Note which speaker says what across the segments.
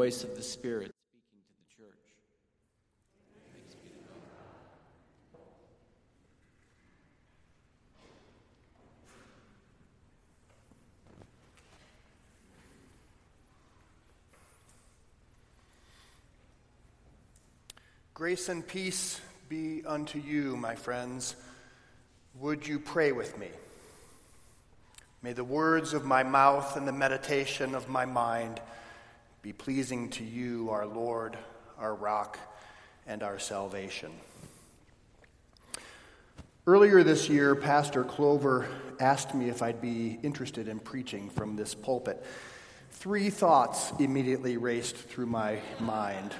Speaker 1: voice of the Spirit speaking to the church.
Speaker 2: Grace and peace be unto you, my friends. Would you pray with me? May the words of my mouth and the meditation of my mind be pleasing to you, our Lord, our rock, and our salvation. Earlier this year, Pastor Clover asked me if I'd be interested in preaching from this pulpit. Three thoughts immediately raced through my mind.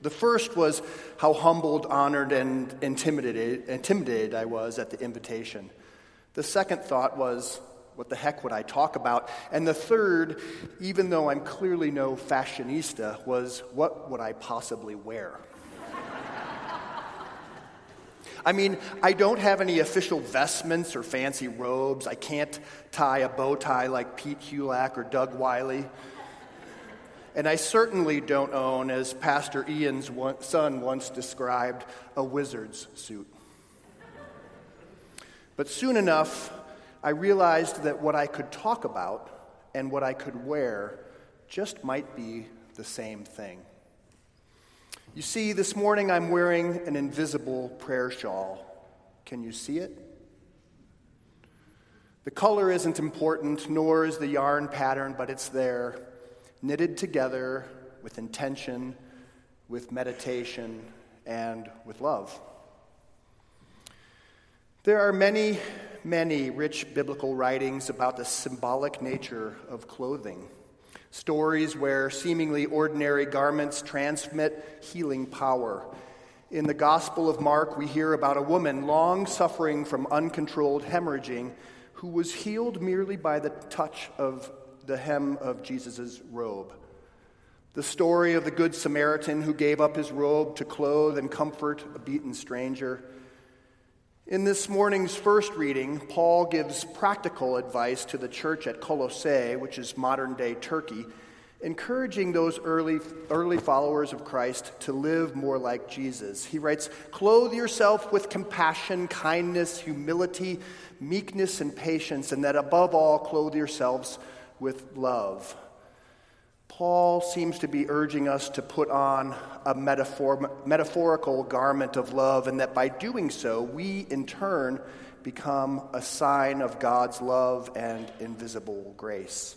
Speaker 2: The first was how humbled, honored, and intimidated, intimidated I was at the invitation. The second thought was, what the heck would I talk about? And the third, even though I'm clearly no fashionista, was what would I possibly wear? I mean, I don't have any official vestments or fancy robes. I can't tie a bow tie like Pete Hulak or Doug Wiley. And I certainly don't own, as Pastor Ian's son once described, a wizard's suit. But soon enough, I realized that what I could talk about and what I could wear just might be the same thing. You see, this morning I'm wearing an invisible prayer shawl. Can you see it? The color isn't important, nor is the yarn pattern, but it's there knitted together with intention, with meditation, and with love. There are many, many rich biblical writings about the symbolic nature of clothing. Stories where seemingly ordinary garments transmit healing power. In the Gospel of Mark, we hear about a woman long suffering from uncontrolled hemorrhaging who was healed merely by the touch of the hem of Jesus' robe. The story of the Good Samaritan who gave up his robe to clothe and comfort a beaten stranger. In this morning's first reading, Paul gives practical advice to the church at Colossae, which is modern day Turkey, encouraging those early, early followers of Christ to live more like Jesus. He writes, Clothe yourself with compassion, kindness, humility, meekness, and patience, and that above all, clothe yourselves with love. Paul seems to be urging us to put on a metaphor, metaphorical garment of love, and that by doing so, we in turn become a sign of God's love and invisible grace.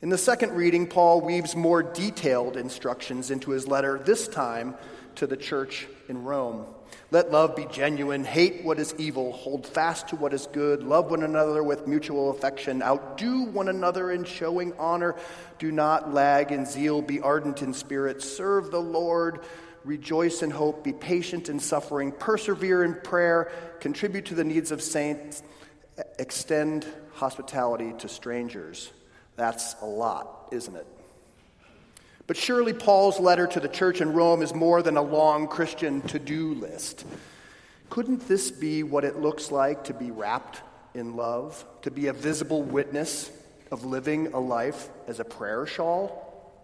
Speaker 2: In the second reading, Paul weaves more detailed instructions into his letter, this time to the church in Rome. Let love be genuine. Hate what is evil. Hold fast to what is good. Love one another with mutual affection. Outdo one another in showing honor. Do not lag in zeal. Be ardent in spirit. Serve the Lord. Rejoice in hope. Be patient in suffering. Persevere in prayer. Contribute to the needs of saints. Extend hospitality to strangers. That's a lot, isn't it? But surely Paul's letter to the church in Rome is more than a long Christian to do list. Couldn't this be what it looks like to be wrapped in love, to be a visible witness of living a life as a prayer shawl?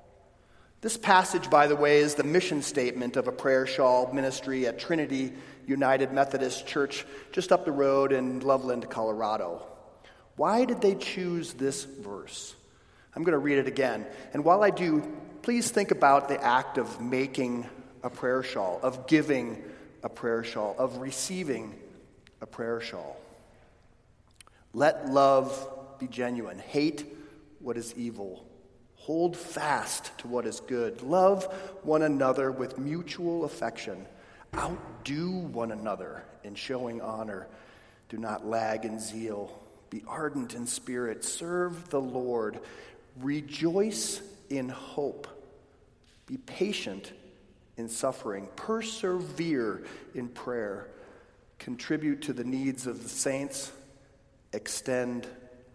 Speaker 2: This passage, by the way, is the mission statement of a prayer shawl ministry at Trinity United Methodist Church just up the road in Loveland, Colorado. Why did they choose this verse? I'm going to read it again. And while I do, please think about the act of making a prayer shawl, of giving a prayer shawl, of receiving a prayer shawl. Let love be genuine. Hate what is evil. Hold fast to what is good. Love one another with mutual affection. Outdo one another in showing honor. Do not lag in zeal. Be ardent in spirit. Serve the Lord. Rejoice in hope. Be patient in suffering. Persevere in prayer. Contribute to the needs of the saints. Extend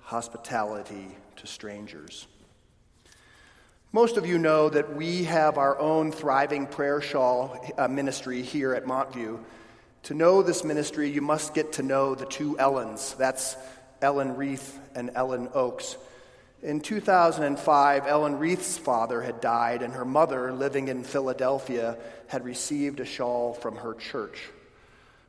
Speaker 2: hospitality to strangers. Most of you know that we have our own thriving prayer shawl uh, ministry here at Montview. To know this ministry, you must get to know the two Ellens. That's Ellen Reith and Ellen Oakes. In 2005, Ellen Reith's father had died, and her mother, living in Philadelphia, had received a shawl from her church.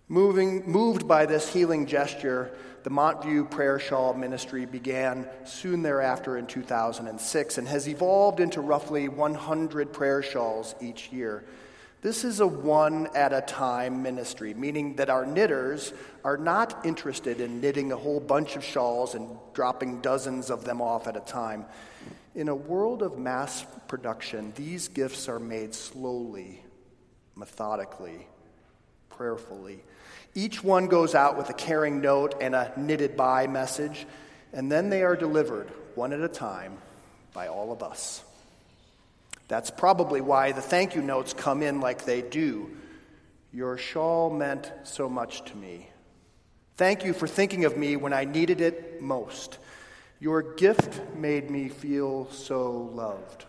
Speaker 2: Moving, moved by this healing gesture, the Montview Prayer Shawl Ministry began soon thereafter in 2006 and has evolved into roughly 100 prayer shawls each year. This is a one at a time ministry, meaning that our knitters are not interested in knitting a whole bunch of shawls and dropping dozens of them off at a time. In a world of mass production, these gifts are made slowly, methodically, prayerfully. Each one goes out with a caring note and a knitted by message, and then they are delivered one at a time by all of us. That's probably why the thank you notes come in like they do. Your shawl meant so much to me. Thank you for thinking of me when I needed it most. Your gift made me feel so loved.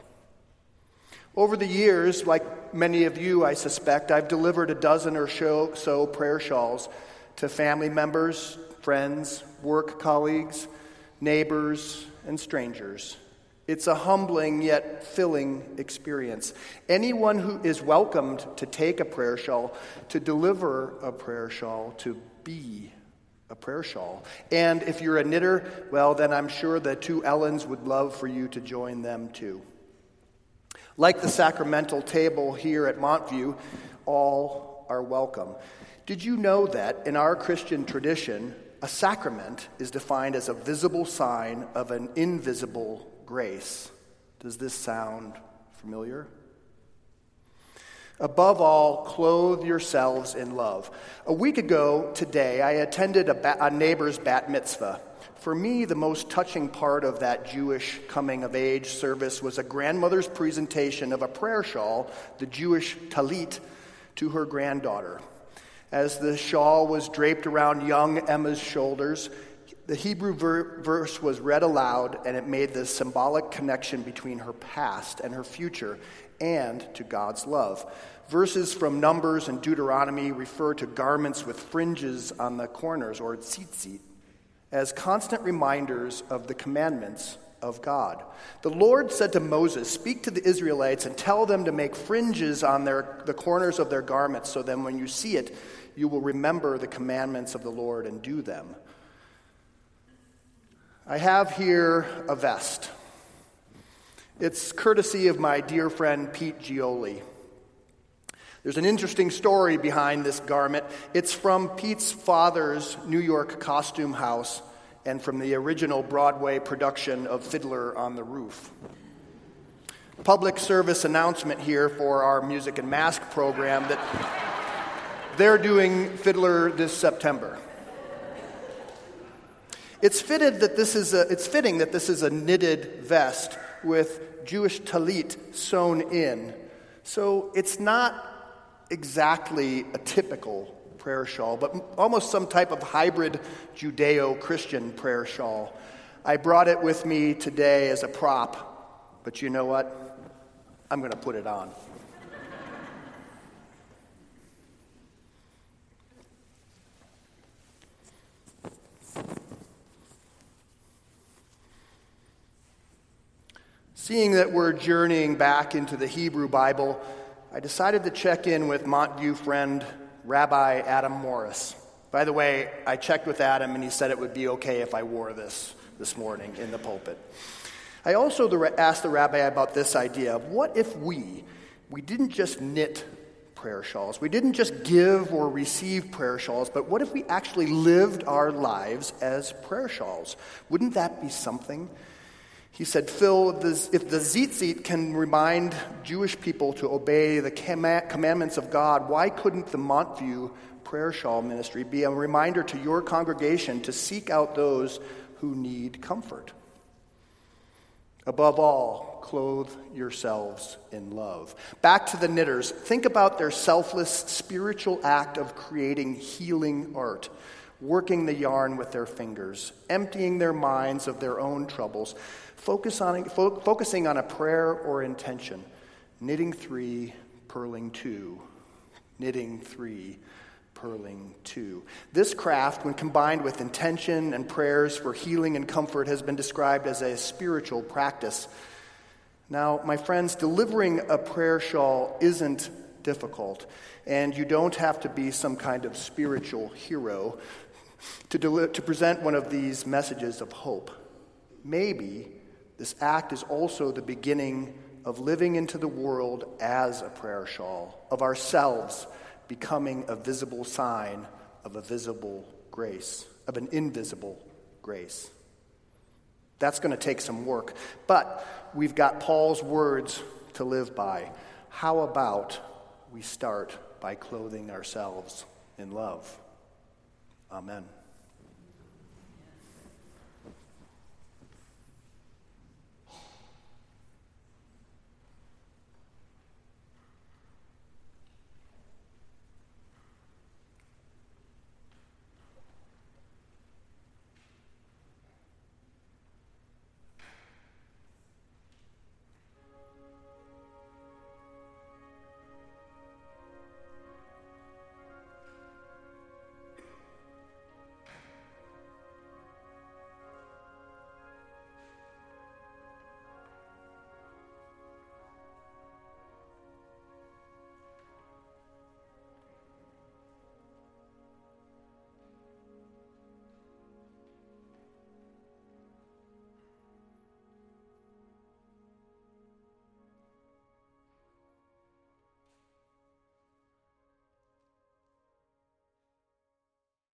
Speaker 2: Over the years, like many of you, I suspect, I've delivered a dozen or so prayer shawls to family members, friends, work colleagues, neighbors, and strangers. It's a humbling yet filling experience. Anyone who is welcomed to take a prayer shawl, to deliver a prayer shawl, to be a prayer shawl. And if you're a knitter, well, then I'm sure the two Ellens would love for you to join them too. Like the sacramental table here at Montview, all are welcome. Did you know that in our Christian tradition, a sacrament is defined as a visible sign of an invisible grace. Does this sound familiar? Above all, clothe yourselves in love. A week ago today, I attended a, a, neighbor's bat mitzvah. For me, the most touching part of that Jewish coming of age service was a grandmother's presentation of a prayer shawl, the Jewish talit, to her granddaughter. As the shawl was draped around young Emma's shoulders, the Hebrew ver- verse was read aloud, and it made the symbolic connection between her past and her future and to God's love. Verses from Numbers and Deuteronomy refer to garments with fringes on the corners, or tzitzit, as constant reminders of the commandments of God. The Lord said to Moses, Speak to the Israelites and tell them to make fringes on their, the corners of their garments, so then when you see it, you will remember the commandments of the Lord and do them. I have here a vest. It's courtesy of my dear friend Pete Gioli. There's an interesting story behind this garment. It's from Pete's father's New York costume house and from the original Broadway production of Fiddler on the Roof. Public service announcement here for our Music and Mask program that they're doing Fiddler this September. It's, fitted that this is a, it's fitting that this is a knitted vest with Jewish talit sewn in. So it's not exactly a typical prayer shawl, but almost some type of hybrid Judeo Christian prayer shawl. I brought it with me today as a prop, but you know what? I'm going to put it on. Seeing that we're journeying back into the Hebrew Bible, I decided to check in with Montview friend Rabbi Adam Morris. By the way, I checked with Adam and he said it would be okay if I wore this this morning in the pulpit. I also asked the rabbi about this idea of what if we we didn't just knit prayer shawls. We didn't just give or receive prayer shawls, but what if we actually lived our lives as prayer shawls? Wouldn't that be something? He said, Phil, if the tzitzit can remind Jewish people to obey the commandments of God, why couldn't the Montview prayer shawl ministry be a reminder to your congregation to seek out those who need comfort? Above all, clothe yourselves in love. Back to the knitters. Think about their selfless spiritual act of creating healing art, working the yarn with their fingers, emptying their minds of their own troubles Focus on, fo- focusing on a prayer or intention. Knitting three, purling two. Knitting three, purling two. This craft, when combined with intention and prayers for healing and comfort, has been described as a spiritual practice. Now, my friends, delivering a prayer shawl isn't difficult, and you don't have to be some kind of spiritual hero to, deli- to present one of these messages of hope. Maybe this act is also the beginning of living into the world as a prayer shawl, of ourselves becoming a visible sign of a visible grace, of an invisible grace. That's going to take some work. But we've got Paul's words to live by. How about we start by clothing ourselves in love? Amen.